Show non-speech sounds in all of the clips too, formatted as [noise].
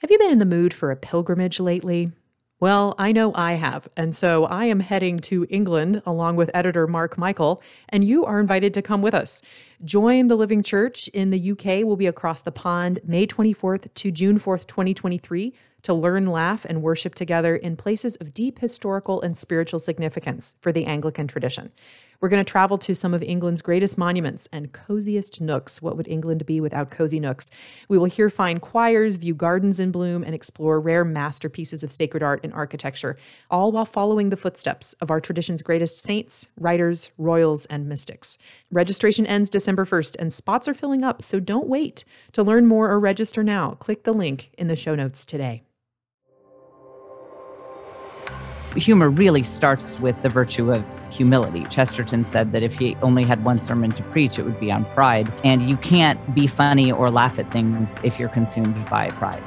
Have you been in the mood for a pilgrimage lately? Well, I know I have. And so I am heading to England along with editor Mark Michael, and you are invited to come with us. Join the Living Church in the UK. We'll be across the pond May 24th to June 4th, 2023, to learn, laugh, and worship together in places of deep historical and spiritual significance for the Anglican tradition. We're going to travel to some of England's greatest monuments and coziest nooks. What would England be without cozy nooks? We will hear fine choirs, view gardens in bloom, and explore rare masterpieces of sacred art and architecture, all while following the footsteps of our tradition's greatest saints, writers, royals, and mystics. Registration ends December 1st, and spots are filling up, so don't wait. To learn more or register now, click the link in the show notes today. Humor really starts with the virtue of humility. Chesterton said that if he only had one sermon to preach, it would be on pride. And you can't be funny or laugh at things if you're consumed by pride.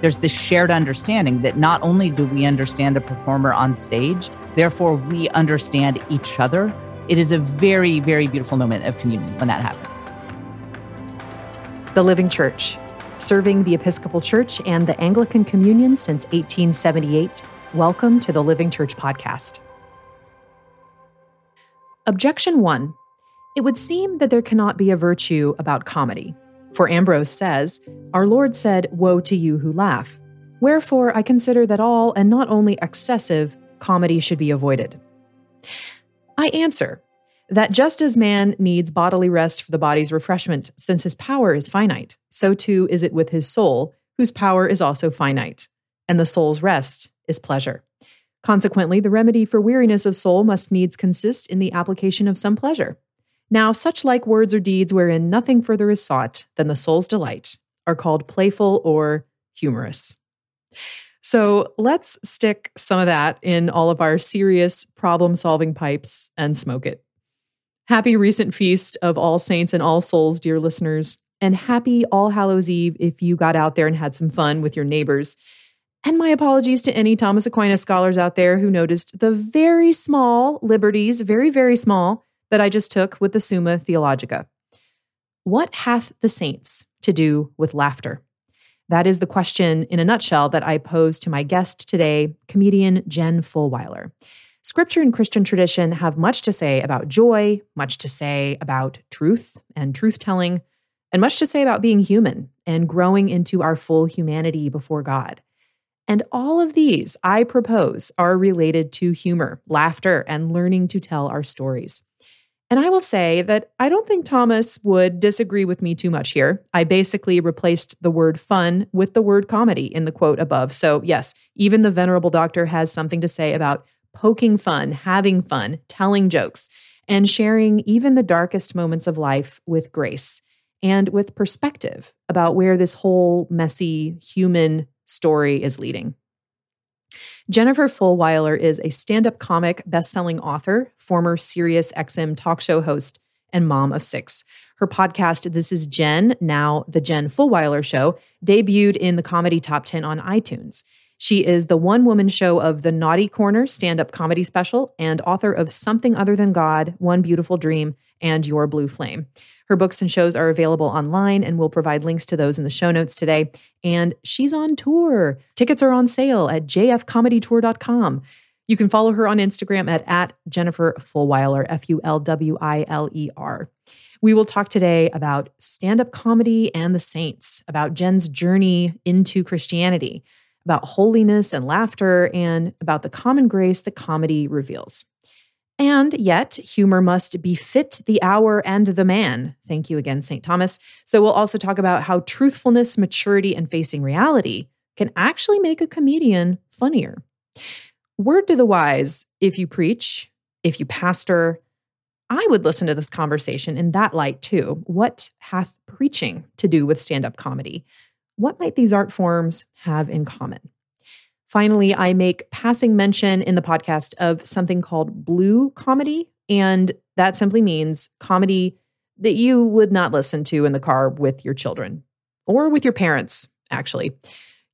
There's this shared understanding that not only do we understand a performer on stage, therefore we understand each other. It is a very, very beautiful moment of communion when that happens. The Living Church, serving the Episcopal Church and the Anglican Communion since 1878. Welcome to the Living Church podcast. Objection 1. It would seem that there cannot be a virtue about comedy. For Ambrose says, Our Lord said, Woe to you who laugh. Wherefore I consider that all, and not only excessive, comedy should be avoided. I answer that just as man needs bodily rest for the body's refreshment, since his power is finite, so too is it with his soul, whose power is also finite, and the soul's rest is pleasure. Consequently, the remedy for weariness of soul must needs consist in the application of some pleasure. Now, such like words or deeds wherein nothing further is sought than the soul's delight are called playful or humorous. So let's stick some of that in all of our serious problem solving pipes and smoke it. Happy recent feast of All Saints and All Souls, dear listeners, and happy All Hallows Eve if you got out there and had some fun with your neighbors. And my apologies to any Thomas Aquinas scholars out there who noticed the very small liberties, very, very small, that I just took with the Summa Theologica. What hath the saints to do with laughter? That is the question in a nutshell that I pose to my guest today, comedian Jen Fulwiler. Scripture and Christian tradition have much to say about joy, much to say about truth and truth telling, and much to say about being human and growing into our full humanity before God. And all of these, I propose, are related to humor, laughter, and learning to tell our stories. And I will say that I don't think Thomas would disagree with me too much here. I basically replaced the word fun with the word comedy in the quote above. So, yes, even the venerable doctor has something to say about poking fun, having fun, telling jokes, and sharing even the darkest moments of life with grace and with perspective about where this whole messy human story is leading. Jennifer Fulwiler is a stand up comic, best selling author, former Sirius XM talk show host, and mom of six. Her podcast, This is Jen, now The Jen Fulwiler Show, debuted in the comedy top 10 on iTunes. She is the one woman show of the Naughty Corner stand up comedy special and author of Something Other Than God, One Beautiful Dream, and Your Blue Flame. Her books and shows are available online, and we'll provide links to those in the show notes today. And she's on tour. Tickets are on sale at jfcomedytour.com. You can follow her on Instagram at, at Jennifer Fulwiler, F U L W I L E R. We will talk today about stand up comedy and the saints, about Jen's journey into Christianity, about holiness and laughter, and about the common grace the comedy reveals. And yet, humor must befit the hour and the man. Thank you again, St. Thomas. So, we'll also talk about how truthfulness, maturity, and facing reality can actually make a comedian funnier. Word to the wise if you preach, if you pastor, I would listen to this conversation in that light too. What hath preaching to do with stand up comedy? What might these art forms have in common? Finally, I make passing mention in the podcast of something called blue comedy. And that simply means comedy that you would not listen to in the car with your children or with your parents, actually.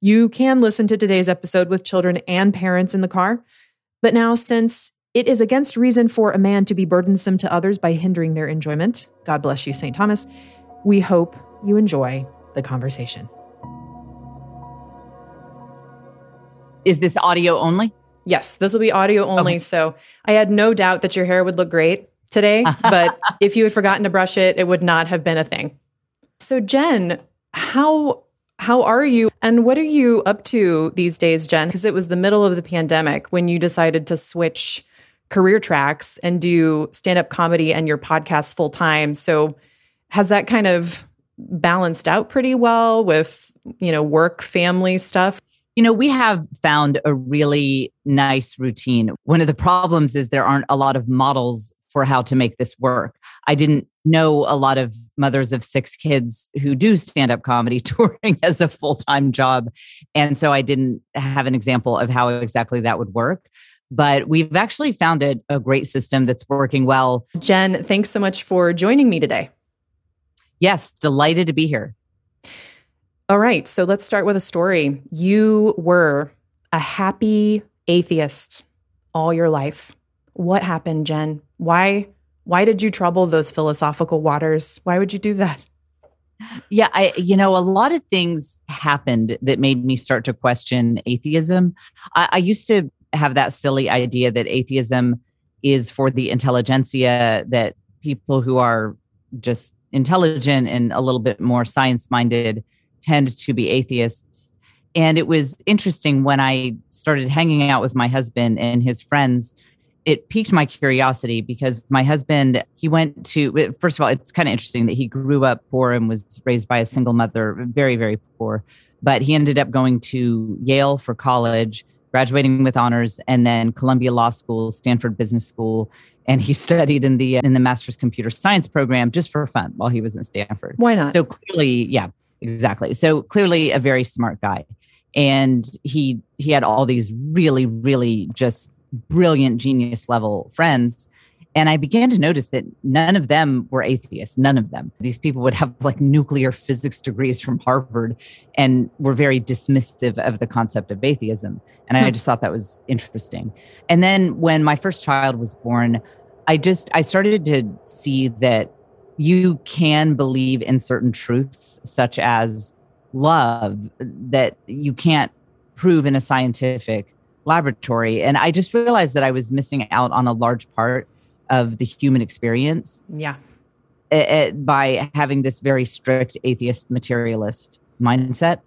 You can listen to today's episode with children and parents in the car. But now, since it is against reason for a man to be burdensome to others by hindering their enjoyment, God bless you, St. Thomas, we hope you enjoy the conversation. Is this audio only? Yes, this will be audio only. Okay. So I had no doubt that your hair would look great today, [laughs] but if you had forgotten to brush it, it would not have been a thing. So Jen, how how are you and what are you up to these days, Jen? Because it was the middle of the pandemic when you decided to switch career tracks and do stand-up comedy and your podcast full time. So has that kind of balanced out pretty well with, you know, work, family stuff? You know, we have found a really nice routine. One of the problems is there aren't a lot of models for how to make this work. I didn't know a lot of mothers of six kids who do stand up comedy [laughs] touring as a full time job. And so I didn't have an example of how exactly that would work. But we've actually found a, a great system that's working well. Jen, thanks so much for joining me today. Yes, delighted to be here. All right. So let's start with a story. You were a happy atheist all your life. What happened, Jen? Why why did you trouble those philosophical waters? Why would you do that? Yeah, I you know, a lot of things happened that made me start to question atheism. I, I used to have that silly idea that atheism is for the intelligentsia, that people who are just intelligent and a little bit more science minded tend to be atheists. And it was interesting when I started hanging out with my husband and his friends it piqued my curiosity because my husband he went to first of all it's kind of interesting that he grew up poor and was raised by a single mother very very poor. But he ended up going to Yale for college graduating with honors and then Columbia Law School Stanford Business School and he [laughs] studied in the in the master's computer science program just for fun while he was in Stanford. Why not? So clearly yeah exactly so clearly a very smart guy and he he had all these really really just brilliant genius level friends and I began to notice that none of them were atheists. None of them. These people would have like nuclear physics degrees from Harvard and were very dismissive of the concept of atheism. And hmm. I just thought that was interesting. And then when my first child was born, I just I started to see that you can believe in certain truths such as love that you can't prove in a scientific laboratory. And I just realized that I was missing out on a large part of the human experience. Yeah. It, it, by having this very strict atheist materialist mindset.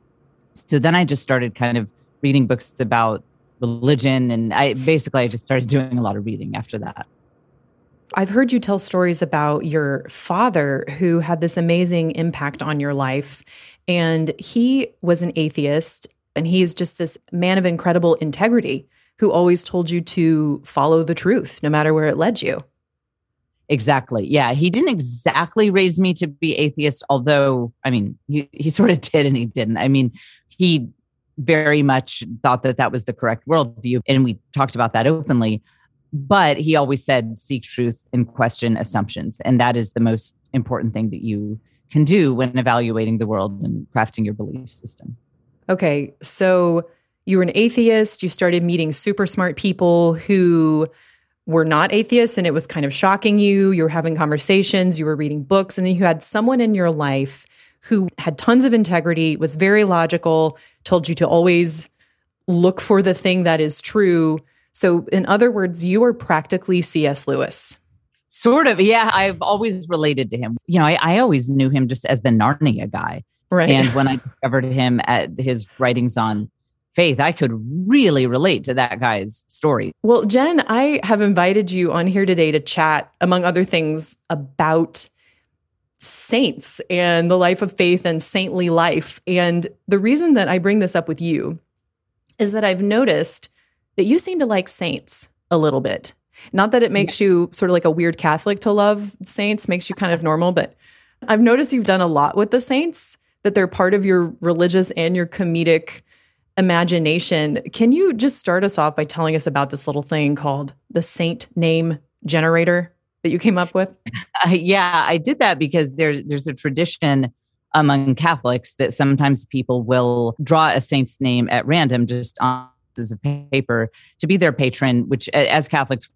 So then I just started kind of reading books about religion. And I basically I just started doing a lot of reading after that. I've heard you tell stories about your father who had this amazing impact on your life. And he was an atheist and he's just this man of incredible integrity who always told you to follow the truth no matter where it led you. Exactly. Yeah. He didn't exactly raise me to be atheist, although, I mean, he, he sort of [laughs] did and he didn't. I mean, he very much thought that that was the correct worldview. And we talked about that openly. But he always said, seek truth and question assumptions. And that is the most important thing that you can do when evaluating the world and crafting your belief system. Okay, so you were an atheist, you started meeting super smart people who were not atheists, and it was kind of shocking you. You were having conversations, you were reading books, and then you had someone in your life who had tons of integrity, was very logical, told you to always look for the thing that is true. So, in other words, you are practically C.S. Lewis. Sort of. Yeah. I've always related to him. You know, I, I always knew him just as the Narnia guy. Right. And when I discovered him at his writings on faith, I could really relate to that guy's story. Well, Jen, I have invited you on here today to chat, among other things, about saints and the life of faith and saintly life. And the reason that I bring this up with you is that I've noticed that you seem to like saints a little bit. Not that it makes you sort of like a weird Catholic to love saints, makes you kind of normal, but I've noticed you've done a lot with the saints that they're part of your religious and your comedic imagination. Can you just start us off by telling us about this little thing called the saint name generator that you came up with? [laughs] Uh, yeah, I did that because there's there's a tradition among Catholics that sometimes people will draw a saint's name at random just on of paper to be their patron, which as Catholics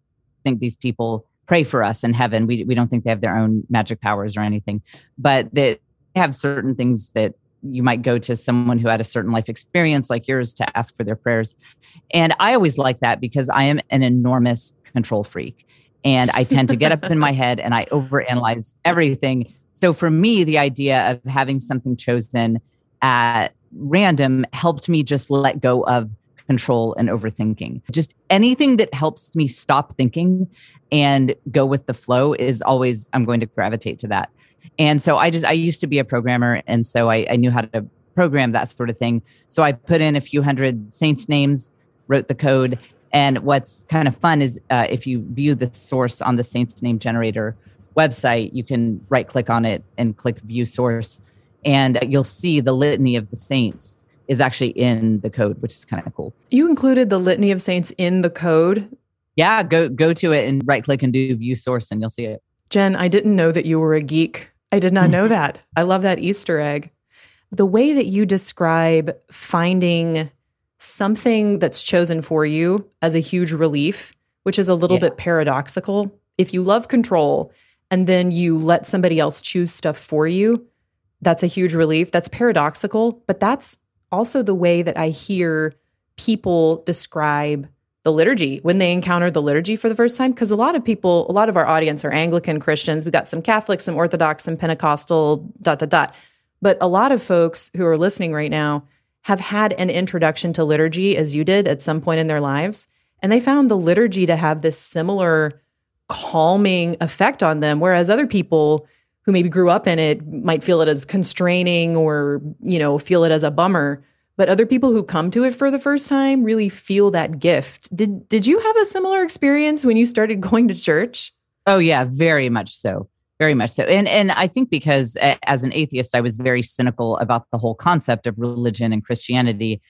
think these people pray for us in heaven. We we don't think they have their own magic powers or anything, but that have certain things that you might go to someone who had a certain life experience like yours to ask for their prayers. And I always like that because I am an enormous control freak and I tend to get up in my [laughs] head and I overanalyze everything. So for me, the idea of having something chosen at random helped me just let go of control and overthinking. Just anything that helps me stop thinking and go with the flow is always, I'm going to gravitate to that. And so I just, I used to be a programmer. And so I, I knew how to program that sort of thing. So I put in a few hundred saints' names, wrote the code. And what's kind of fun is uh, if you view the source on the saints name generator website, you can right click on it and click view source. And you'll see the litany of the saints is actually in the code, which is kind of cool. You included the litany of saints in the code. Yeah, go go to it and right click and do view source and you'll see it. Jen, I didn't know that you were a geek. I did not know [laughs] that. I love that Easter egg. The way that you describe finding something that's chosen for you as a huge relief, which is a little yeah. bit paradoxical. If you love control and then you let somebody else choose stuff for you, that's a huge relief. That's paradoxical, but that's also the way that I hear people describe the liturgy when they encounter the liturgy for the first time. Because a lot of people, a lot of our audience are Anglican Christians. We got some Catholics, some Orthodox, some Pentecostal, dot, dot, dot. But a lot of folks who are listening right now have had an introduction to liturgy as you did at some point in their lives. And they found the liturgy to have this similar calming effect on them. Whereas other people who maybe grew up in it might feel it as constraining or, you know, feel it as a bummer. But other people who come to it for the first time really feel that gift. Did did you have a similar experience when you started [laughs] going to church? Oh yeah, very much so. Very much so. And and I think because as an atheist I was very cynical about the whole concept of religion and Christianity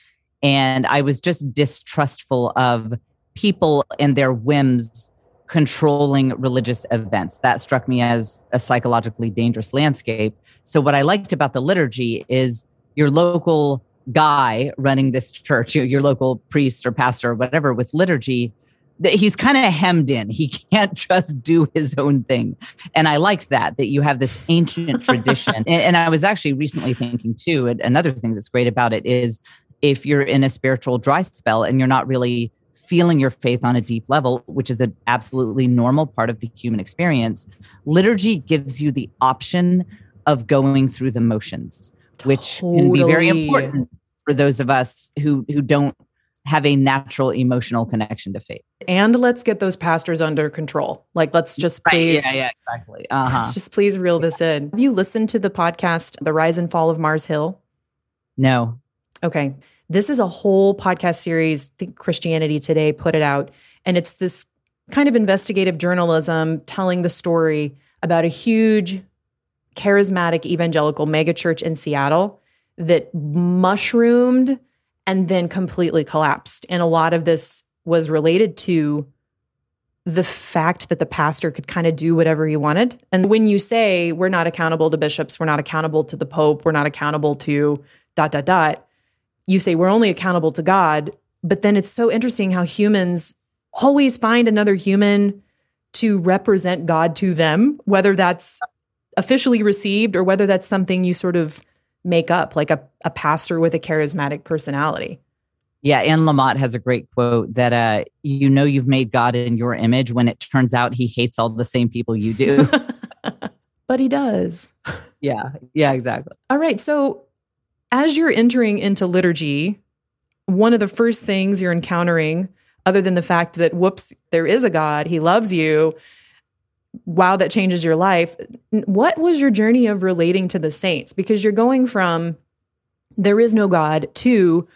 and I was just distrustful of people and their whims controlling religious events. That struck me as a psychologically dangerous landscape. So, what I liked about the liturgy is your local guy running this [laughs] church, your local priest or pastor or whatever with liturgy, that he's kind of hemmed in. He [laughs] can't just do his own thing. And I like that, that you have this ancient [laughs] tradition. And, and I was actually recently thinking too, another thing that's great about it is if you're in a spiritual dry spell and you're not really feeling your faith on a deep level, which is an absolutely normal part of the human experience, liturgy gives you the option of going through the motions, which totally. can be very important for those of us who who don't have a natural emotional connection to faith. And let's get those pastors under control. Like, let's just please. Right. Yeah, yeah, exactly. Uh-huh. Let's just please reel this in. Have you listened to the podcast, The Rise and Fall of Mars Hill? No. Okay. This is a whole podcast series. I think Christianity Today put it out. And it's this kind of investigative journalism telling the story about a huge charismatic evangelical megachurch in Seattle that mushroomed and then completely collapsed. And a lot of this was related to the fact that the pastor could kind of do whatever he wanted. And when you say we're not accountable to bishops, we're not accountable to the pope, we're not accountable to dot dot dot, you say we're only accountable to God, but then it's so interesting how humans always find another human to represent God to them, whether that's officially received or whether that's something you sort of make up, like a, a pastor with a charismatic personality. Yeah, Anne Lamott has a great quote that uh, you know you've made God in your image when it turns out he hates all the same people you do. [laughs] but he does. [laughs] Yeah, yeah, exactly. All right. So as you're entering into liturgy, one of the first things you're encountering, other than the fact that, whoops, there is a God, he loves you, wow, that changes your life. What was your journey of relating to the saints? Because you're going from there is no God to,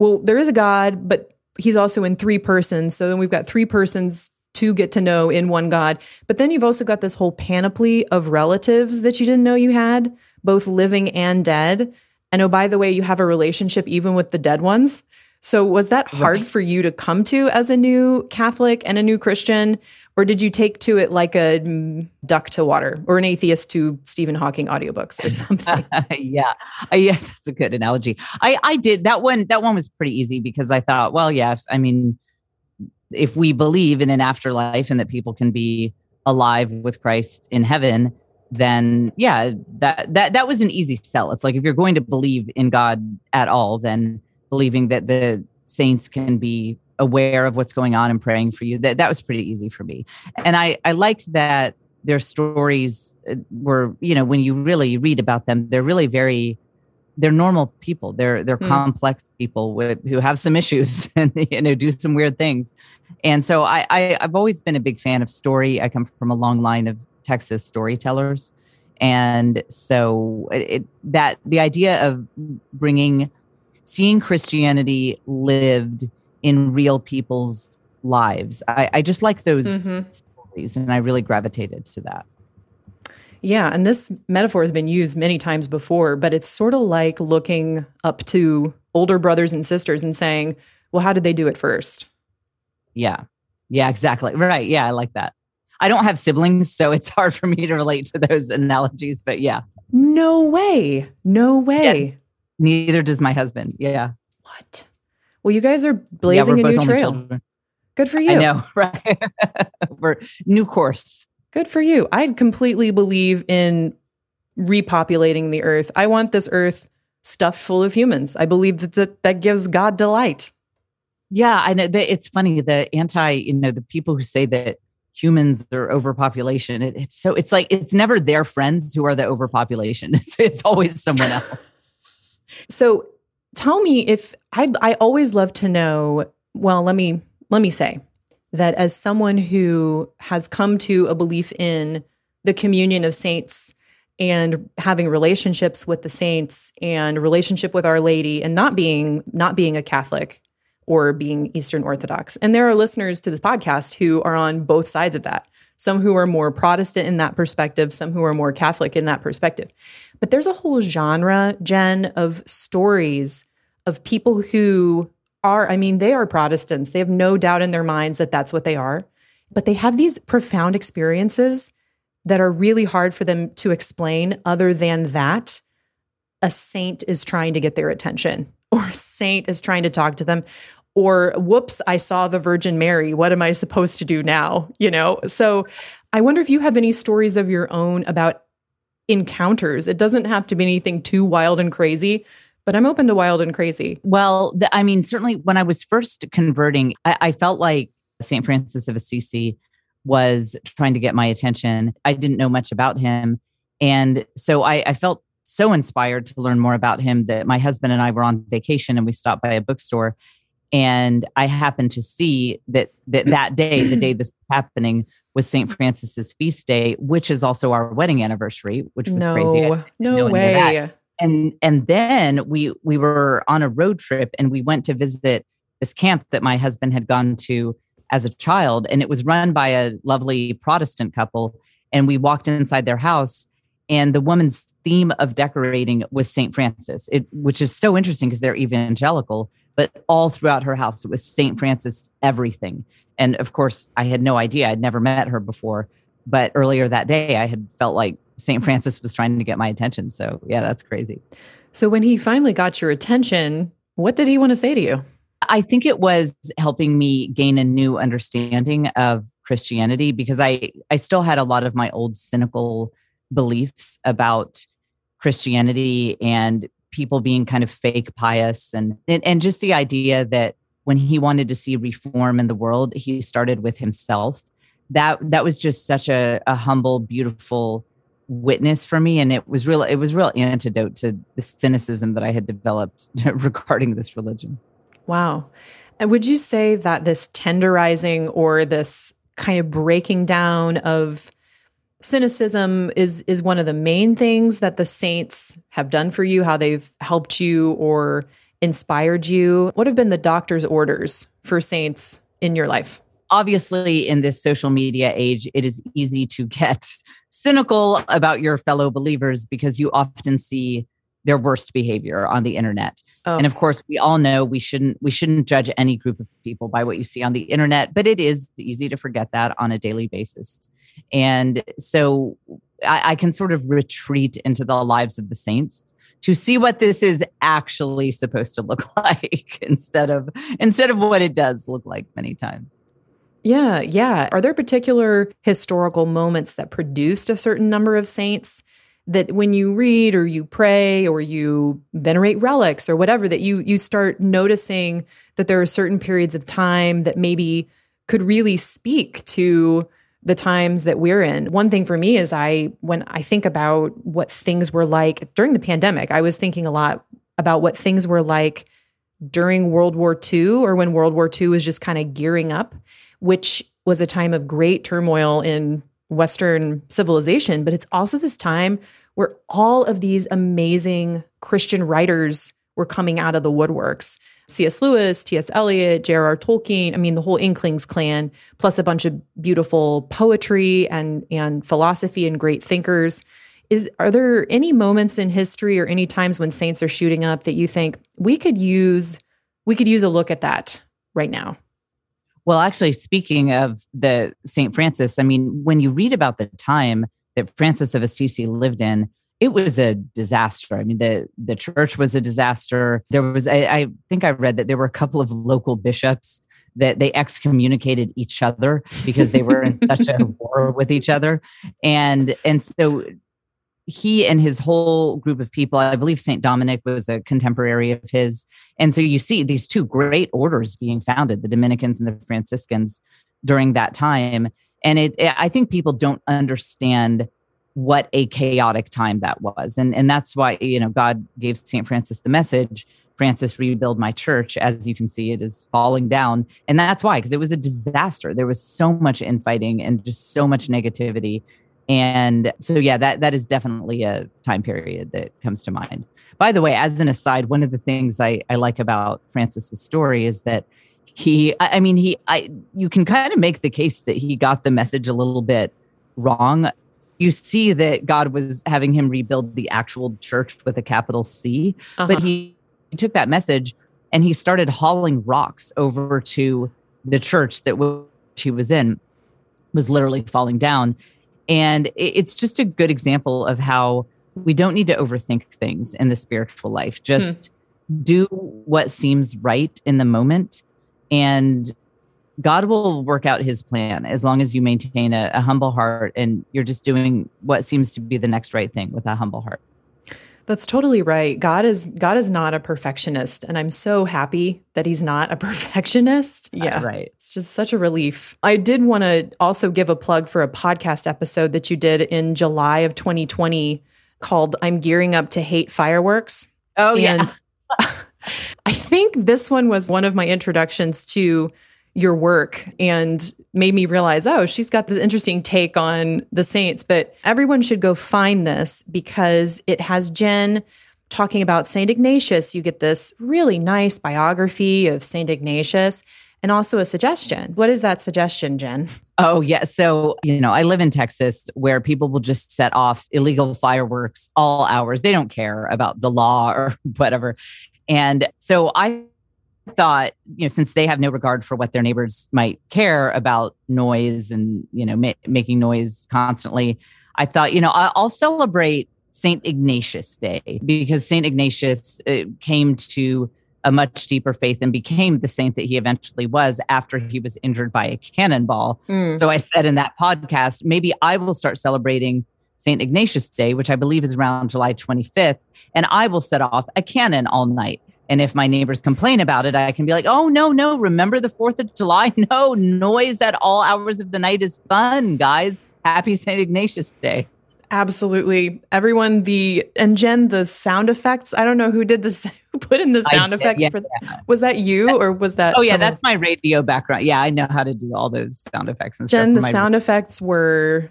well, there is a God, but he's also in three persons. So then we've got three persons to get to know in one God. But then you've also got this whole panoply of relatives that you didn't know you had, both living and dead. And oh, by the way, you have a relationship even with the dead ones. So was that hard right. for you to come to as a new Catholic and a new Christian? Or did you take to it like a mm, duck to water or an atheist to Stephen Hawking audiobooks or [laughs] something? [laughs] yeah. Yeah, [laughs] that's a good analogy. I, I did that one. That one was pretty easy because I thought, well, yeah, if, I mean, if we believe in an afterlife and that people can be alive with Christ in heaven, then yeah, that that that was an easy sell. It's like if you're going to believe in God at all, then believing that the saints can be aware of what's going on and praying for you. That that was pretty easy for me. And I I liked that their stories uh, were, you know, when you really read about them, they're really very they're normal people. They're they're mm. complex people with who have some issues [laughs] and you know do some weird things. And so I, I I've always been a big fan of story. I come from a long line of Texas storytellers, and so it, that the idea of bringing seeing Christianity lived in real people's lives. I, I just like those mm-hmm. stories, and I really gravitated to that. Yeah, and this metaphor has been used many times before, but it's sort of like looking up to older brothers and sisters and saying, well, how did they do it first? Yeah. Yeah, exactly. Right. Yeah, I like that. I don't have siblings, so it's [laughs] hard for me to relate to those analogies, but yeah. No way. No way. Yeah, neither does my husband. Yeah. What? Well, you guys are blazing yeah, a new trail. Children. Good for you. I know, [laughs] right? we're new course. Good for you. I completely believe in repopulating the earth. I want this earth stuffed full of humans. I believe that that, that gives God delight. Yeah, I know that it's funny. The anti, you know, the people who say that humans or overpopulation. It, it's so it's like it's never their friends who are the overpopulation. [laughs] It's it's always someone else. [laughs] so tell me if I I always love to know. Well, let me let me say that as someone who has come to a belief in the communion of saints and having relationships with the saints and relationship with our lady and not being not being a catholic or being eastern orthodox and there are listeners to this podcast who are on both sides of that some who are more protestant in that perspective some who are more catholic in that perspective but there's a whole genre jen of stories of people who are, I mean, they are Protestants. They have no doubt in their minds that that's what they are. But they have these profound experiences that are really hard for them to explain, other than that a saint is trying to get their attention, [laughs] or a saint is trying to talk to them, or whoops, I saw the Virgin Mary. What am I supposed to do now? You know? So I wonder if you have any stories of your own about encounters. It doesn't have to be anything too wild and crazy, but I'm open to wild and crazy. Well, the, I mean, certainly when I was first converting, I, I felt like St. Francis of Assisi was trying to get my attention. I didn't know much about him. And so I, I, felt so inspired to learn more about him that my husband and I were on vacation and we stopped by a bookstore. And I happened to see that that, mm. that day, the day this was happening, was St. Francis's feast day, which is also our wedding anniversary, which was no, crazy. No way and and then we we were on a road trip and we went to visit this camp that my husband had gone to as a child and it was run by a lovely protestant couple and we walked inside their house and the woman's theme of decorating was St. Francis, it, which is so interesting because they're evangelical, but all throughout her house, it was St. Francis everything. And of course, I had no idea. I'd never met her before. But earlier that day, I had felt like St. Francis was trying to get my attention. So, yeah, that's crazy. So, when he finally got your attention, what did he want to say to you? I think it was helping me gain a new understanding of Christianity because I I still had a lot of my old cynical beliefs about Christianity and people being kind of fake pious and and, just the idea that when he wanted to see reform in the world, he started with himself. That that was just such a, a humble, beautiful witness for me. And it was real it was real antidote to the cynicism that i had developed [laughs] regarding this religion. Wow. And would you say that this tenderizing or this kind of breaking down of cynicism is is one of the main things that the saints have done for you how they've helped you or inspired you what have been the doctor's orders for saints in your life obviously in this social media age it is easy to get cynical about your fellow believers because you often see their worst behavior on the internet. Oh. And of course, we all know we shouldn't we shouldn't judge any group of people by what you see on the internet, but it is easy to forget that on a daily basis. And so I, I can sort of retreat into the lives of the saints to see what this is actually supposed to look [laughs] like instead of instead of what it does look like many times. Yeah, yeah. Are there particular historical moments that produced a certain number of saints that when you read or you pray or you venerate relics or whatever that you you start noticing that there are certain periods of time that maybe could really speak to the times that we're in. One thing for me is I when I think about what things were like during the pandemic, I was thinking a lot about what things were like during World War II or when World War II was just kind of gearing up, which was a time of great turmoil in Western civilization, but it's also this time where all of these amazing Christian writers were coming out of the woodworks. C.S. Lewis, T.S. Eliot, J.R.R. Tolkien, I mean, the whole Inklings clan, plus a bunch of beautiful poetry and, and philosophy and great thinkers. Is are there any moments in history or any times when saints are shooting up that you think we could use we could use a look at that right now? Well, actually, speaking of the St. Francis, I mean, when you read about the time that Francis of Assisi lived in, it was a disaster. I mean, the the church was a disaster. There was, I, I think I read that there were a couple of local bishops that they excommunicated each other because they were in such a [laughs] war with each other. And and so he and his whole group of people, I believe St. Dominic was a contemporary of his. And so you see these two great orders being founded, the Dominicans and the Franciscans during that time. And it, I think people don't understand what a chaotic time that was. And, and that's why, you know, God gave St. Francis the message Francis, rebuild my church. As you can see, it is falling down. And that's why, because it was a disaster. There was so much infighting and just so much negativity and so, yeah, that that is definitely a time period that comes to mind. By the way, as an aside, one of the things I, I like about Francis's story is that he, I, mean, he, I, you can kind of make the case that he got the message a little bit wrong. You see that God was having him rebuild the actual church with a capital C, uh-huh. but he, he took that message and he started hauling rocks over to the church that he was in was literally falling down and it's just a good example of how we don't need to overthink things in the spiritual life. Just hmm. do what seems right in the moment, and God will work out his plan as long as you maintain a, a humble heart and you're just doing what seems to be the next right thing with a humble heart. That's totally right. God is God is not a perfectionist and I'm so happy that he's not a [laughs] perfectionist. Uh, yeah. Right. It's just such a relief. I did want to also give a plug for a podcast episode that you did in July of 2020 called I'm gearing up to hate fireworks. Oh and yeah. [laughs] I think this one was one of my introductions to your work and made me realize, oh, she's got this interesting take on the saints. But everyone should go find this because it has Jen talking about St. Ignatius. You get this really nice biography of St. Ignatius and also a suggestion. What is that suggestion, Jen? Oh, yeah. So, you know, I live in Texas where people will just set off illegal fireworks all hours. They don't care about the law or [laughs] whatever. And so I thought, you know, since they have no regard for what their neighbors might care about noise and, you know, ma- making noise constantly, I thought, you know, I'll, I'll celebrate St. Ignatius Day because St. Ignatius uh, came to a much deeper faith and became the saint that he eventually was after he was injured by a cannonball. Mm. So I said in that podcast, maybe I will start celebrating St. Ignatius Day, which I believe is around July 25th, and I will set off a cannon all night. And if my neighbors complain about it, I can be like, oh, no, no, remember the 4th of July? [laughs] No, noise at all hours of the night is fun, guys. Happy St. Ignatius Day. Absolutely. Everyone, the, and Jen, the sound effects. I don't know who did this, [laughs] who put in the sound I, effects yeah, for, yeah. was that you or was that? Oh, yeah, someone? that's my radio background. Yeah, I know how to do all those sound effects and Jen, stuff. the sound effects were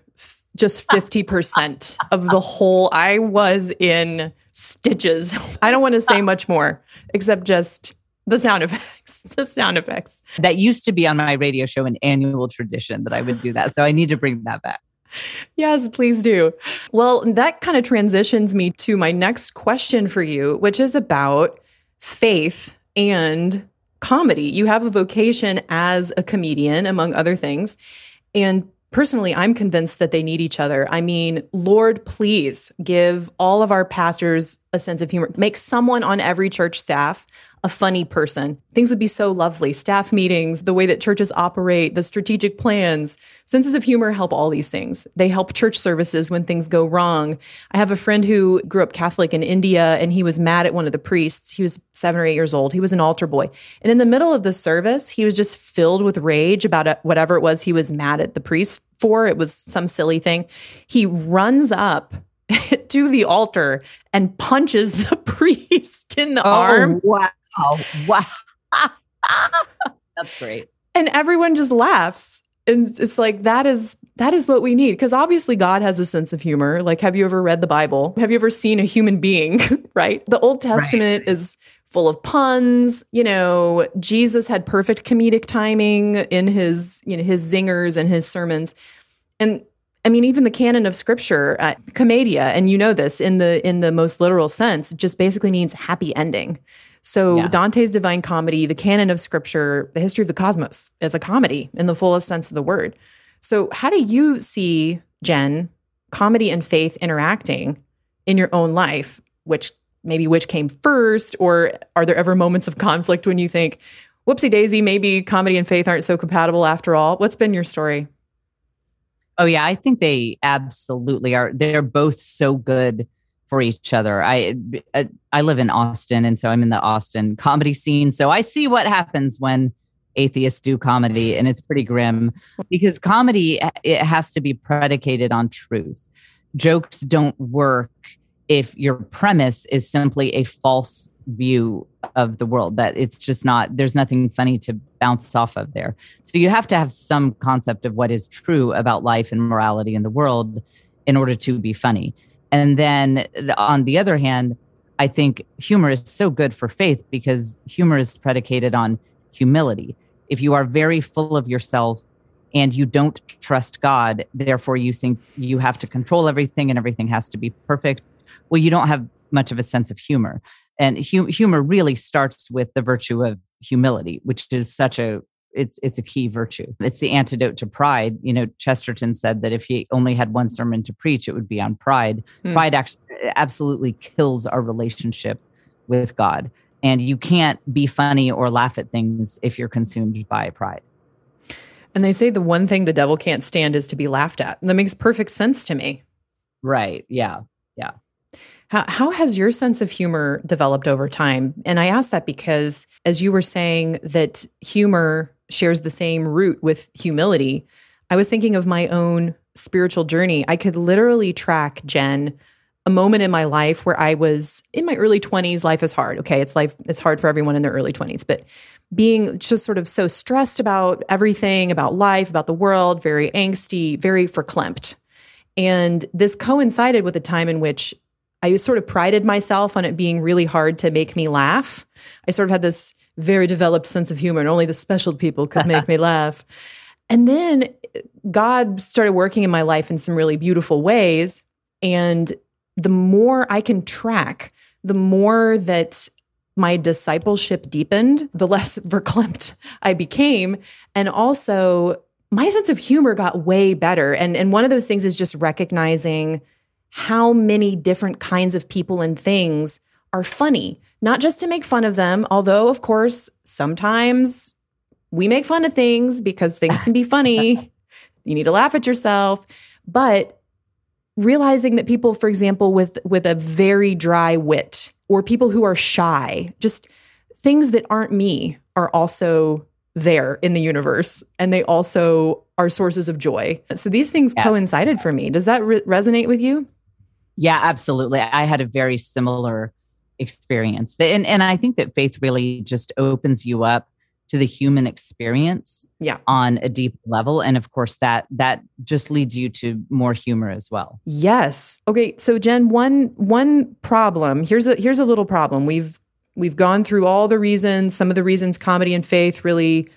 just 50% of the whole. I was in stitches. I don't want to say much more except just the sound effects. [laughs] The sound effects. That used to be on my radio show an annual tradition that I would do that. So I need to bring that back. Yes, please do. Well, that kind of transitions me to my next question for you, which is about faith and comedy. You have a vocation as a comedian, among other things. And personally, I'm convinced that they need each other. I mean, Lord, please give all of our pastors a sense of humor. Make someone on every church staff a funny person. Things would be so lovely. Staff meetings, the way that churches operate, the strategic plans. Senses of humor help all these things. They help church services when things go wrong. I have a friend who grew up Catholic in India and he was mad at one of the priests. He was seven or eight years old. He was an altar boy. And in the middle of the service, he was just filled with rage about whatever it was he was mad at the priest for. It was some silly thing. He runs up [laughs] to the altar and punches the [laughs] priest in the oh, arm. Wow. Wow. [laughs] That's great. And everyone just laughs. And it's like that is that is what we need because obviously God has a sense of humor. Like have you ever read the Bible? Have you ever seen a human being, right? The Old Testament right. is full of puns. You know, Jesus had perfect comedic timing in his, you know, his zingers and his sermons. And I mean, even the canon of scripture, uh, commedia, and you know this in the in the most literal sense, just basically means happy ending. So yeah. Dante's Divine Comedy, the canon of scripture, the history of the cosmos, is a comedy in the fullest sense of the word. So how do you see Jen comedy and faith interacting in your own life? Which maybe which came first, or are there ever moments of conflict when you think, "Whoopsie daisy, maybe comedy and faith aren't so compatible after all"? What's been your story? Oh yeah, I think they absolutely are. They're both so good for each other. I uh, I live in Austin, and so I'm in the Austin comedy scene. So I see what happens when atheists do comedy, and it's pretty grim because comedy it has to be predicated on truth. Jokes don't work if your premise is simply a false view of the world that it's just not there's nothing funny to bounce off of there. So you have to have some concept of what is true about life and morality in the world in order to be funny. And then on the other hand i think humor is so good for faith because humor is predicated on humility. If you are very full of yourself and you don't trust god therefore you think you have to control everything and everything has to be perfect well you don't have much of a sense of humor. And hu- humor really starts with the virtue of humility which is such a it's it's a key virtue. It's the antidote to pride. You know chesterton said that if he only had one sermon to preach it would be on pride. Hmm. pride actually absolutely kills our relationship with god. And you can't be funny or laugh at things if you're consumed by pride. And they say the one thing the devil can't stand is to be laughed at. And that makes perfect sense to me. Right. Yeah. Yeah how, how has your sense of humor developed over time? And I ask that because, as you were saying, that humor shares the same root with humility, I was thinking of my own spiritual journey. I could literally track Jen a moment in my life where I was in my early 20s. Life is hard. Okay. It's life, it's hard for everyone in their early 20s, but being just sort of so stressed about everything, about life, about the world, very angsty, very verklempt. And this coincided with a time in which I sort of prided myself on it being really hard to make me laugh. I sort of had this very developed sense of humor, and only the special people could make [laughs] me laugh. And then uh, God started working in my life in some really beautiful ways. And the more I can track, the more that my discipleship deepened, the less [laughs] verklempt I became. And also, my sense of humor got way better. And, and one of those things is just recognizing how many different kinds of people and things are funny, not just to make fun of them, although, of course, sometimes we make fun of things because things can be funny. [laughs] you need to laugh at yourself. But realizing that people, for example, with, with a very dry wit or people who are shy, just things that aren't me are also there in the universe and they also are sources of joy. So these things yeah. coincided for me. Does that re- resonate with you? Yeah, absolutely. I had a very similar experience. And and I think that faith really just opens you up to the human experience yeah. on a deep level and of course that that just leads you to more humor as well. Yes. Okay, so Jen, one one problem, here's a here's a little problem. We've we've gone through all the reasons, some of the reasons comedy and faith really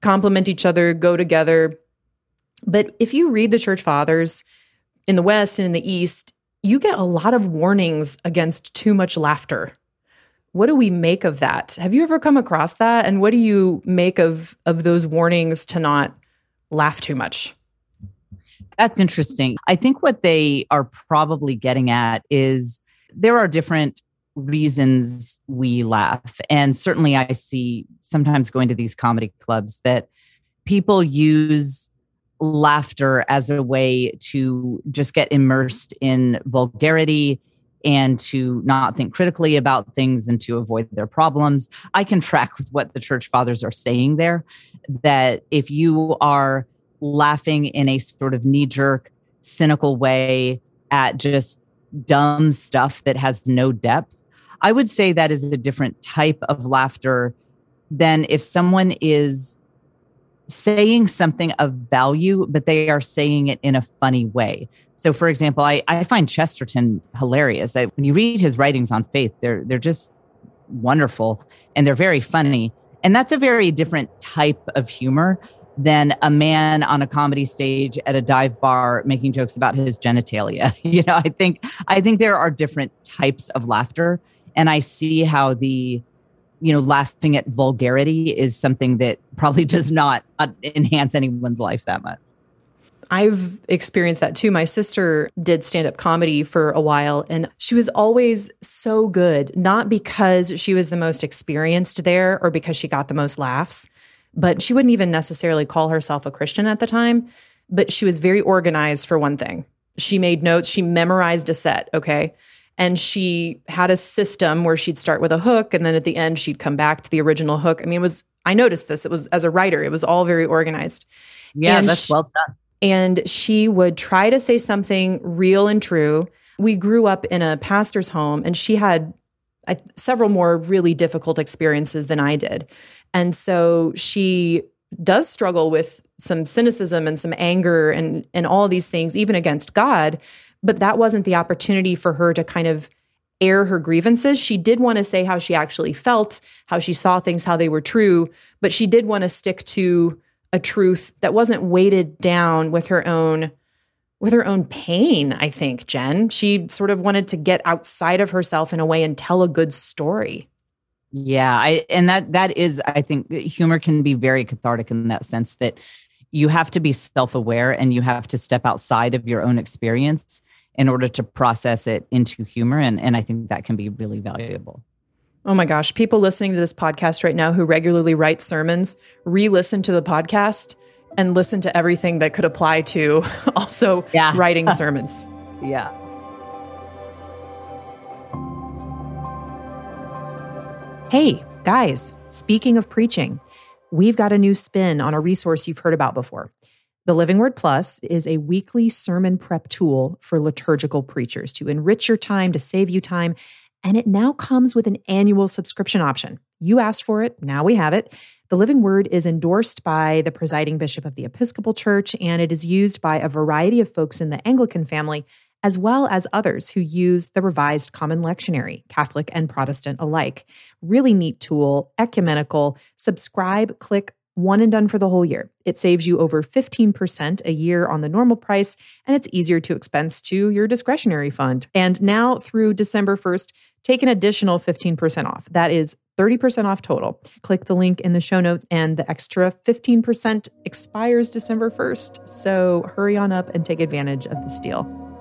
complement each other, go together. But if you read the church fathers in the West and in the East, you get a lot of warnings against too much laughter. What do we make of that? Have you ever come across that? And what do you make of of those warnings to not laugh too much? That's interesting. I think what they are probably getting at is there are different reasons we laugh. And certainly I see sometimes going to these comedy clubs that people use laughter as a way to just get immersed in vulgarity and to not think critically about things and to avoid their problems. I can track with what the church fathers are saying there that if you are laughing in a sort of knee jerk, cynical way at just dumb stuff that has no depth, I would say that is a different type of laughter than if someone is saying something of value, but they are saying it in a funny way. So, for example, I, I find Chesterton hilarious. I, when you read his writings on faith, they're they're just wonderful and they're very funny. And that's a very different type of humor than a man on a comedy stage at a dive bar making jokes about his genitalia. [laughs] you know, I think I think there are different types of laughter, and I see how the you know, laughing at vulgarity is something that probably [laughs] does not uh, enhance anyone's life that much. I've experienced that too. My sister did stand up comedy for a while, and she was always so good, not because she was the most experienced there or because she got the most laughs, but she wouldn't even necessarily call herself a Christian at the time. But she was very organized for one thing. She made notes, she memorized a set, okay? And she had a system where she'd start with a hook and then at the end she'd come back to the original hook. I mean, it was, I noticed this. It was as a writer, it was all very organized. Yeah, and that's she, well done. And she would try to say something real and true. We grew up in a pastor's home and she had I, several more really difficult experiences than I did. And so she does struggle with some cynicism and some anger and and all these things even against God but that wasn't the opportunity for her to kind of air her grievances. She did want to say how she actually felt, how she saw things, how they were true, but she did want to stick to a truth that wasn't weighted down with her own with her own pain, I think, Jen. She sort of wanted to get outside of herself in a way and tell a good story. Yeah, I and that that is I think humor can be very cathartic in that sense that you have to be self-aware and you have to step outside of your own experience in order to process it into humor. And, and I think that can be really valuable. Oh my gosh, people listening to this podcast right now who regularly write sermons, re listen to the podcast and listen to everything that could apply to [laughs] also yeah. writing [laughs] sermons. Yeah. Hey, guys, speaking of preaching, we've got a new spin on a resource you've heard about before. The Living Word Plus is a weekly sermon prep tool for liturgical preachers to enrich your time, to save you time, and it now comes with an annual subscription option. You asked for it, now we have it. The Living Word is endorsed by the presiding bishop of the Episcopal Church, and it is used by a variety of folks in the Anglican family, as well as others who use the Revised Common Lectionary, Catholic and Protestant alike. Really neat tool, ecumenical. Subscribe, click one and done for the whole year. It saves you over 15% a year on the normal price, and it's easier to expense to your discretionary fund. And now through December 1st, take an additional 15% off. That is 30% off total. Click the link in the show notes, and the extra 15% expires December 1st. So hurry on up and take advantage of this deal.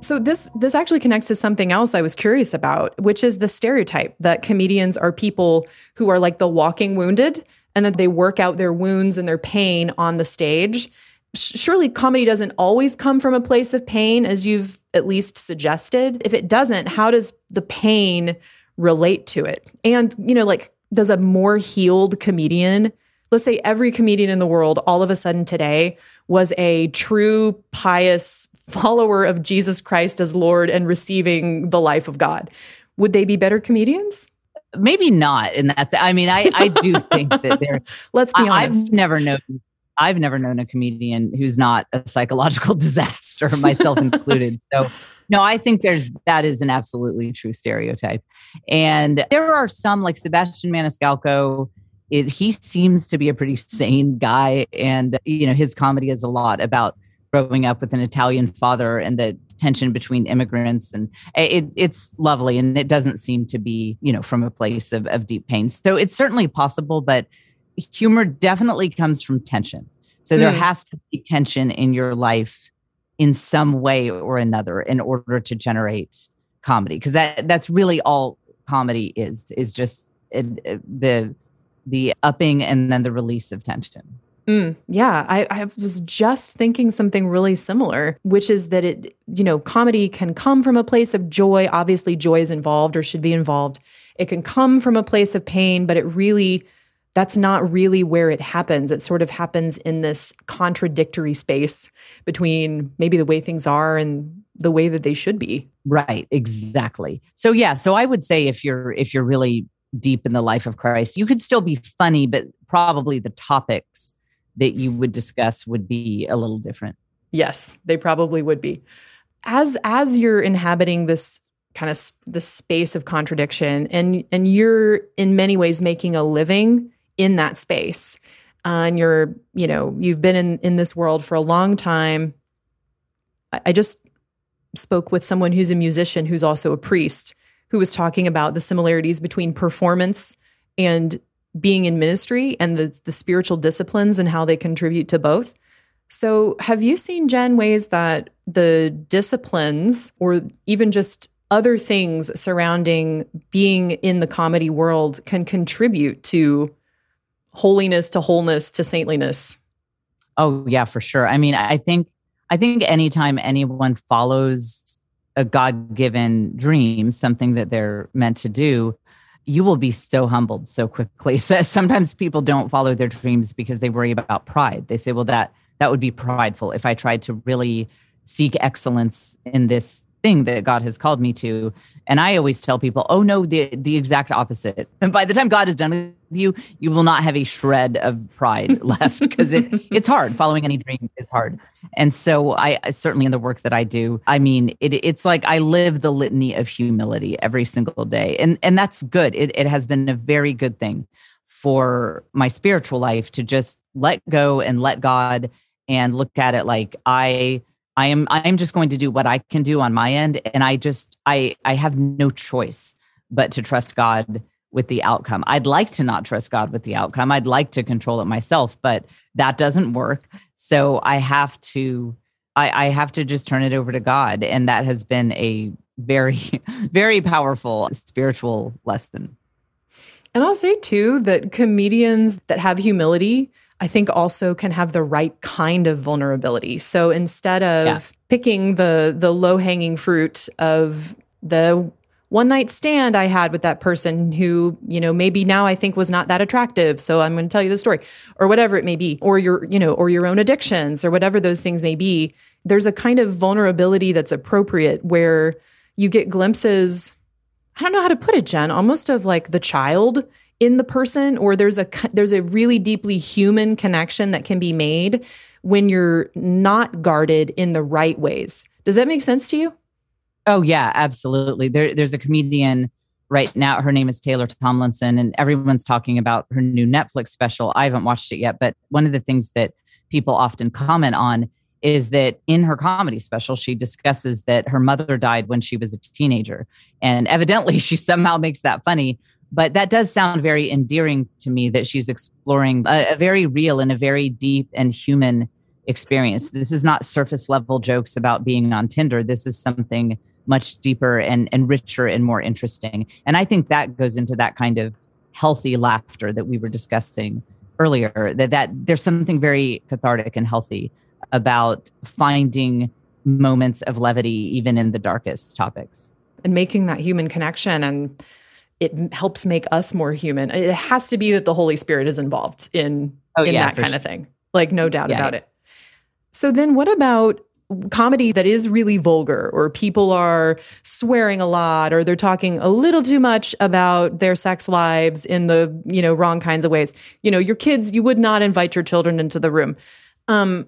So this this actually connects to something else I was curious about, which is the stereotype that comedians are people who are like the walking wounded and that they work out their wounds and their pain on the stage. Surely comedy doesn't always come from a place of pain as you've at least suggested. If it doesn't, how does the pain relate to it? And, you know, like does a more healed comedian, let's say every comedian in the world all of a sudden today was a true pious follower of Jesus Christ as Lord and receiving the life of God, would they be better comedians? Maybe not. And that's, I mean, I, I do think that they're, [laughs] let's be honest. I've never known, I've never known a comedian who's not a psychological [laughs] disaster, myself included. So, no, I think there's that is an absolutely true stereotype. And there are some like Sebastian Maniscalco is he seems to be a pretty sane guy and you know his comedy is a lot about growing up with an italian father and the tension between immigrants and eh, it, it's lovely and it doesn't seem to be you know from a place of, of deep pain. So it's certainly possible but humor definitely comes from tension. So there mm. has to be tension in your life in some way or another in order to generate comedy because that that's really all comedy is is just it, it, the the upping and then the release of tension Mm, yeah, I, I was just thinking something really similar, which is that it, you know, comedy can come from a place of joy. Obviously, joy is involved or should be involved. It can come from a place of pain, but it really, that's not really where it happens. It sort of happens in this contradictory space between maybe the way things are and the way that they should be. Right, exactly. So yeah, so I would say if you're if you're really deep in the life of Christ, you could still be funny, but probably the topics that you would discuss would be a little different. Yes, they probably would be. As as you're inhabiting this kind of this space of contradiction and and you're in many ways making a living in that space. Uh, and you're, you know, you've been in in this world for a long time. I, I just spoke with someone who's a musician who's also a priest who was talking about the similarities between performance and being in ministry and the, the spiritual disciplines and how they contribute to both. So, have you seen, Jen, ways that the disciplines or even just other things surrounding being in the comedy world can contribute to holiness, to wholeness, to saintliness? Oh, yeah, for sure. I mean, I think I think anytime anyone follows a God-given dream, something that they're meant to do, you will be so humbled so quickly. [laughs] So sometimes people don't follow their dreams because they worry about pride. They say, well, that that would be prideful if I tried to really seek excellence in this thing that God has called me to. And I always tell people, oh no, the the exact opposite. And [laughs] by the time God is done with you, you will not have a shred of pride [laughs] left because it, it's hard. Following any dream is hard. And so I, I certainly in the work that I do, I mean, it, it's like I live the litany of humility every single day. And and that's good. It it has been a very good thing for my spiritual life to just let go and let God and look at it like I I am I am just going to do what I can do on my end and I just I I have no choice but to trust God with the outcome. I'd like to not trust God with the outcome. I'd like to control it myself, but that doesn't work. So I have to I, I have to just turn it over to God. And that has been a very, [laughs] very powerful spiritual lesson. And I'll say too that comedians that have humility I think also can have the right kind of vulnerability. So instead of yeah. picking the the low-hanging fruit of the one night stand I had with that person who, you know, maybe now I think was not that attractive. So I'm going to tell you the story or whatever it may be, or your, you know, or your own addictions or whatever those things may be. There's a kind of vulnerability that's appropriate where you get glimpses. I don't know how to put it, Jen, almost of like the child in the person or there's a there's a really deeply human connection that can be made when you're not guarded in the right ways. Does that make sense to you? Oh yeah, absolutely. There, there's a comedian right now. Her name is Taylor Tomlinson, and everyone's talking about her new Netflix special. I haven't watched it yet, but one of the things that people often comment on is that in her comedy special, she discusses that her mother died when she was a teenager. And evidently, [laughs] she somehow makes that funny but that does sound very endearing to me that she's exploring a, a, very real and a very deep and human experience. This is not surface level jokes about being on Tinder. This is something much deeper and, and richer and more interesting. And I think that goes into that kind of healthy laughter that we were discussing earlier, that, that there's something very cathartic and healthy about finding moments of levity, even in the darkest topics. And making that human connection and it helps make us more human. It has to be that the Holy Spirit is involved in oh, in yeah, that kind sure. of thing. Like no doubt yeah, about yeah. it. So then what about comedy that is really vulgar or people are swearing a lot or they're talking a little too much about their sex lives in the, you know, wrong kinds of ways. You know, your kids, you would not invite your children into the room. Um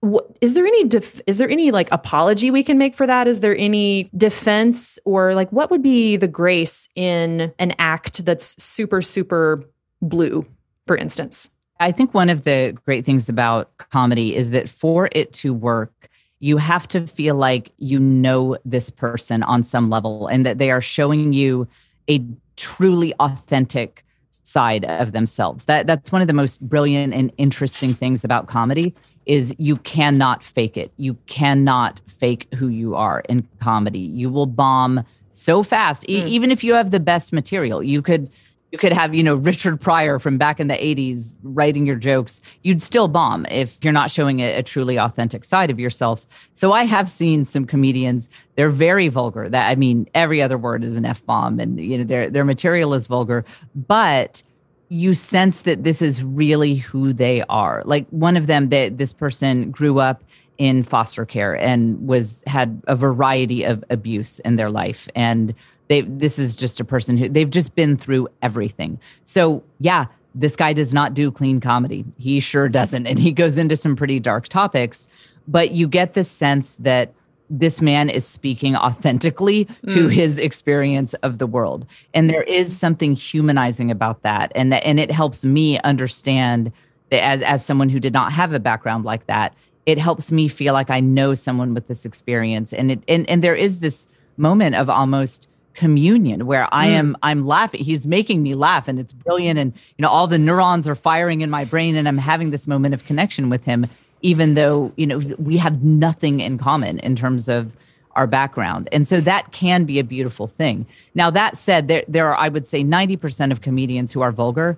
what, is there any def, is there any like apology we can make for that? Is there any defense or like what would be the grace in an act that's super super blue for instance? I think one of the great things about comedy is that for it to work you have to feel like you know this person on some level and that they are showing you a truly authentic side of themselves. That that's one of the most brilliant and interesting things about comedy is you cannot fake it. You cannot fake who you are in comedy. You will bomb so fast, mm. e- even if you have the best material. You could you could have you know richard pryor from back in the 80s writing your jokes you'd still bomb if you're not showing a, a, truly authentic side of yourself so i have seen some comedians they're very vulgar that i mean every other word is an f-bomb and you know their their material is vulgar but you sense that this is really who they are like one of them that this person grew up in foster care and was had a variety of abuse in their life and they this is just a person who they've just been through everything. So yeah, this guy does not do clean comedy. He sure doesn't. And he goes into some pretty dark topics, but you get the sense that this man is speaking authentically mm. to his experience of the world. And there is something humanizing about that. And and it helps me understand that as as someone who did not have a background like that, it helps me feel like I know someone with this experience. And it and, and there is this moment of almost communion where I mm. am I'm laughing. He's making me laugh and it's brilliant. And you know, all the neurons are firing in my brain and I'm having this moment of connection with him, even though, you know, we have nothing in common in terms of our background. And so that can be a beautiful thing. Now, that said, there there are, I would say, 90% of comedians who are vulgar.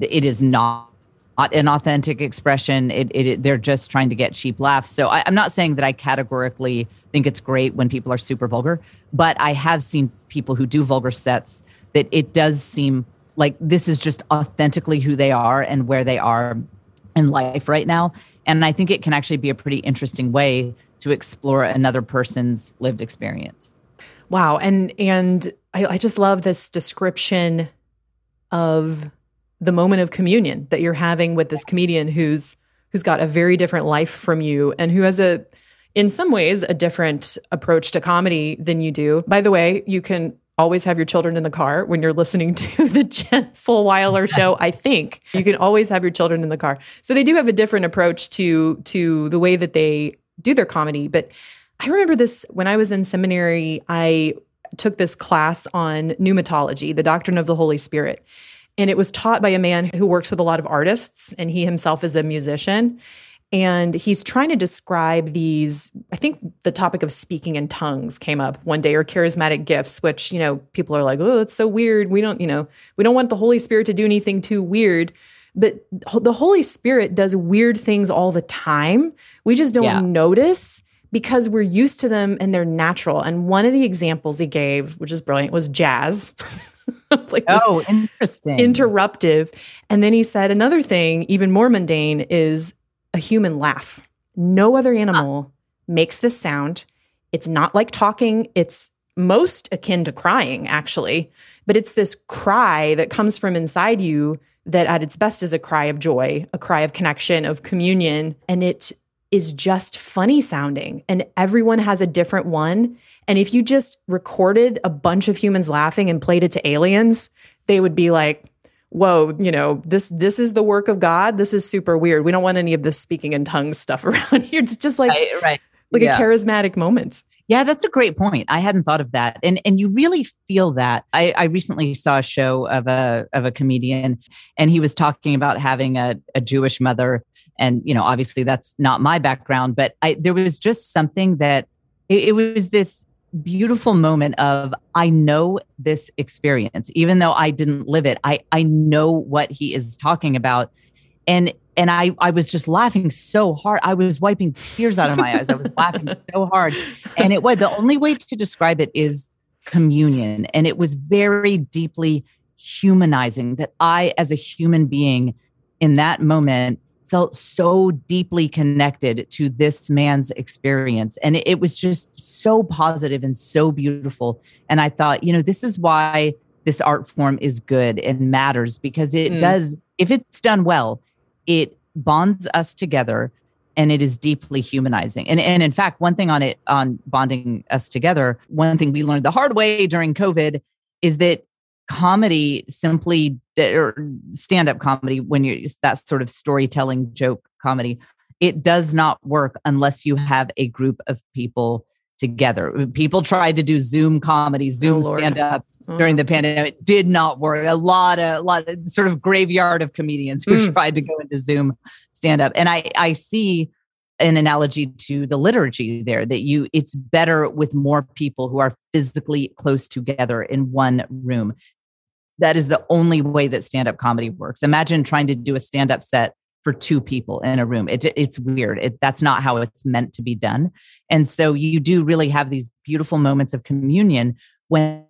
It is not an authentic expression. It, it, they're just trying to get cheap laughs. So I, I'm not saying that I categorically think it's great when people are super vulgar, but I have seen people who do vulgar sets that it does seem like this is just authentically who they are and where they are in life right now. And I think it can actually be a pretty interesting way to explore another person's lived experience. Wow. And and I, I just love this description of the moment of communion that you're having with this comedian who's who's got a very different life from you and who has a in some ways a different approach to comedy than you do. By the way, you can always have your children in the car when you're listening to [laughs] the Jen Fulwiler show. I think you can always have your children in the car. So they do have a different approach to to the way that they do their comedy. But I remember this when I was in seminary. I took this class on pneumatology, the doctrine of the Holy Spirit. And it was taught by a man who works with a lot of artists, and he himself is a musician. And he's trying to describe these. I think the topic of speaking in tongues came up one day, or charismatic gifts, which, you know, people are like, oh, that's so weird. We don't, you know, we don't want the Holy Spirit to do anything too weird. But the Holy Spirit does weird things all the time. We just don't yeah. notice because we're used to them and they're natural. And one of the examples he gave, which is brilliant, was jazz. [laughs] like oh, interesting. Interruptive. And then he said another thing, even more mundane, is a human laugh. No other animal makes this sound. It's not like talking, it's most akin to crying, actually, but it's this cry that comes from inside you that at its best is a cry of joy, a cry of connection, of communion. And it is just funny sounding. And everyone has a different one. And if you just recorded a bunch of humans laughing and played it to aliens, they would be like, whoa, you know, this this is the work of God. This is super weird. We don't want any of this speaking in tongues [laughs] stuff around here. It's just like right, right. like yeah. a charismatic moment. Yeah, that's a great point. I hadn't thought of that. And and you really feel that. I, I recently saw a show of a of a comedian and he was talking about having a, a Jewish mother. And, you know, obviously that's not my background, but I there was just something that it, it was this beautiful moment of I know this experience, even though I didn't live it. I I know what he is talking about, and and I I was just laughing so hard. I was wiping tears out of my eyes. I was laughing so hard, and it was the only way to describe it is communion, and it was very deeply humanizing that I, as a human being, in that moment felt so deeply connected to this man's experience. And it, was just so positive and so beautiful. And I thought, you know, this is why this art form is good and matters because it mm. does, if it's done well, it bonds us together and it is deeply humanizing. And and in fact, one thing on it on bonding us together, one thing we learned the hard way during COVID is that comedy simply or stand up comedy when you that sort of storytelling joke comedy it does not work unless you have a group of people together. People tried to do zoom comedy zoom oh, stand up mm. during the pandemic. It did not work. A lot of a lot of sort of graveyard of comedians who mm. tried to go into zoom stand up and i i see an analogy to the liturgy there that you it's better with more people who are physically close together in one room that is the only way that stand-up comedy works. Imagine trying to do a stand-up set for two people in a room. It, it's weird. It, that's not how it's meant to be done. And so you do really have these beautiful moments of communion when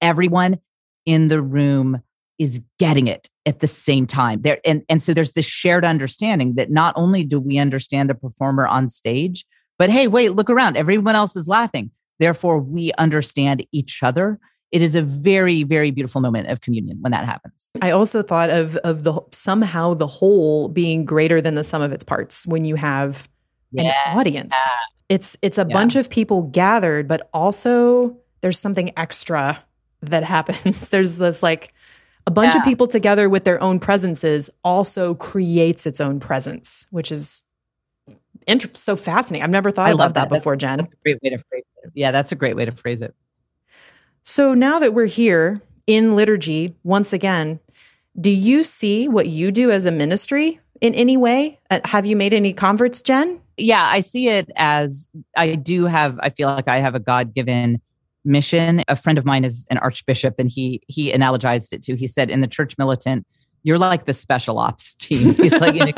everyone in the room is getting it at the same time. There and, and so there's this shared understanding that not only do we understand the performer on stage but hey wait look around. Everyone else is laughing. Therefore we understand each other it is a very very beautiful moment of communion when that happens i also thought of of the somehow the whole being greater than the sum of its parts when you have yeah. an audience it's it's a yeah. bunch of people gathered but also there's something extra that [laughs] happens there's this like a bunch yeah. of people together with their own presences also creates its own presence, which is int- so fascinating. I've never thought I about that, that before, Jen. That's a great way to phrase it. Yeah, that's a great way to phrase it. So now that we're here in liturgy, once again, do you see what you do as a ministry in any way? Uh, have you made any converts, Jen? Yeah, I see it as I do have, I feel like I have a God given mission. A friend of mine is an archbishop and he he analogized it to. He said in the church militant, you're like the special ops team. [laughs] Like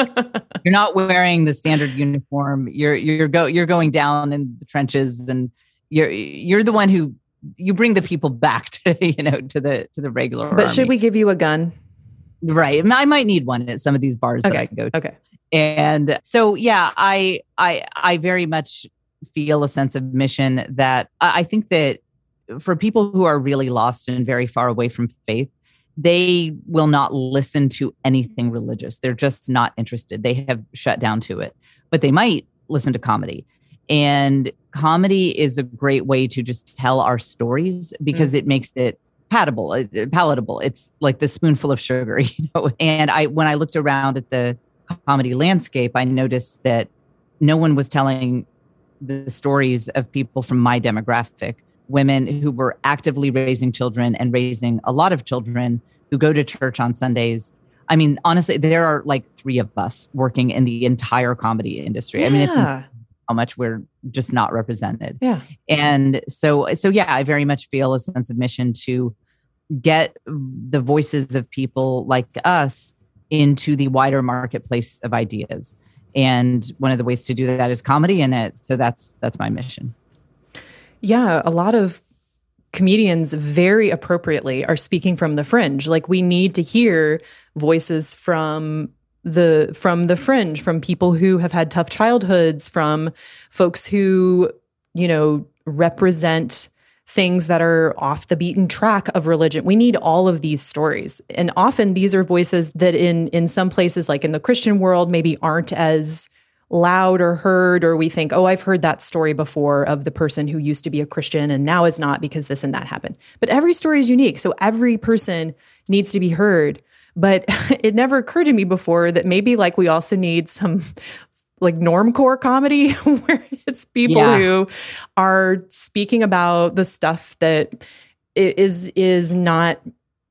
you're not wearing the standard uniform. You're you're go you're going down in the trenches and you're you're the one who you bring the people back to [laughs] you know to the to the regular. But army. should we give you a gun? Right. I might need one at some of these bars okay. that I can go to. Okay. And so yeah, I I I very much feel a sense of mission that I think that for people who are really lost and very far away from faith, they will not listen to anything religious. They're just not interested. They have shut down to it, but they might listen to comedy. And comedy is a great way to just tell our stories because mm. it makes it palatable, uh, palatable. It's like the spoonful of sugar, [laughs] you know. And I when I looked around at the comedy landscape, I noticed that no one was telling the stories of people from my demographic women who were actively raising children and raising a lot of children who go to church on Sundays. I mean, honestly, there are like three of us working in the entire comedy industry. Yeah. I mean, it's how much we're just not represented. Yeah. And so, so yeah, I very much feel a sense of mission to get the voices of people like us into the wider marketplace of ideas. And one of the ways to do that is comedy in it. So that's that's my mission. Yeah, a lot of comedians very appropriately are speaking from the fringe. Like we need to hear voices from the from the fringe, from people who have had tough childhoods, from folks who, you know, represent things that are off the beaten track of religion. We need all of these stories. And often these are voices that in in some places like in the Christian world maybe aren't as loud or heard, or we think, oh, I've heard that story before of the person who used to be a Christian and now is not because this and that happened. But every story is unique. So every person needs to be heard. But [laughs] it never occurred to me before that maybe like we also need some like normcore comedy [laughs] where it's people yeah. who are speaking about the stuff that is is not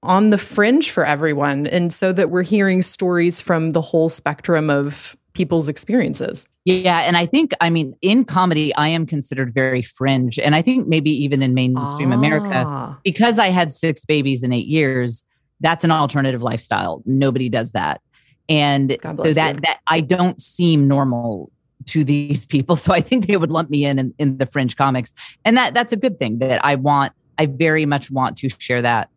on the fringe for everyone and so that we're hearing stories from the whole spectrum of people's experiences. Yeah. And I think, I mean, in comedy, I am considered very fringe. And I think maybe even in mainstream ah. America, because I had six babies in eight years, that's an alternative lifestyle. Nobody does that. And so that, that I don't seem normal to these [laughs] people. So I think they would lump me in, in in the fringe comics. And that that's a good thing that I want, I very much want to share that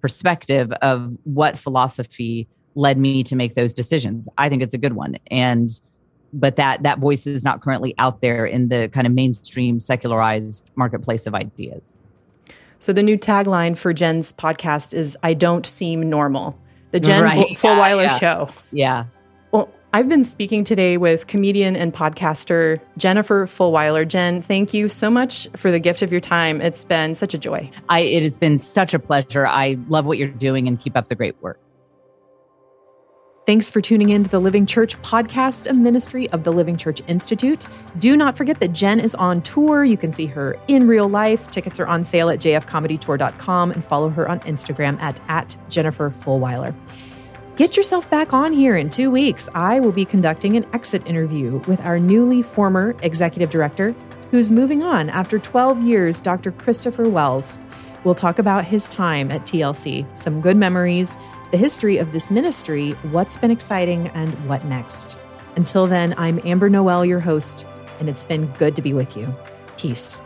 perspective of what philosophy led me to make those decisions. I think it's a good one. And but that that voice is not currently out there in the kind of mainstream secularized marketplace of ideas. So the new tagline for Jen's podcast is I don't seem normal. The Jen right. Yeah, yeah. show. Yeah. Well, I've been speaking today with comedian and podcaster Jennifer Fulwiler. Jen, thank you so much for the gift of your time. It's been such a joy. I it has been such a pleasure. I love what you're doing and keep up the great work. Thanks for tuning in to the Living Church podcast, a ministry of the Living Church Institute. Do not forget that Jen is on tour. You can see her in real life. Tickets are on sale at jfcomedytour.com and follow her on Instagram at, at Jennifer Fulwiler. Get yourself back on here in two weeks. I will be conducting an exit interview with our newly former executive director, who's moving on after 12 years, Dr. Christopher Wells. We'll talk about his time at TLC, some good memories, the history of this ministry, what's been exciting, and what next. Until then, I'm Amber Noel, your host, and it's been good to be with you. Peace.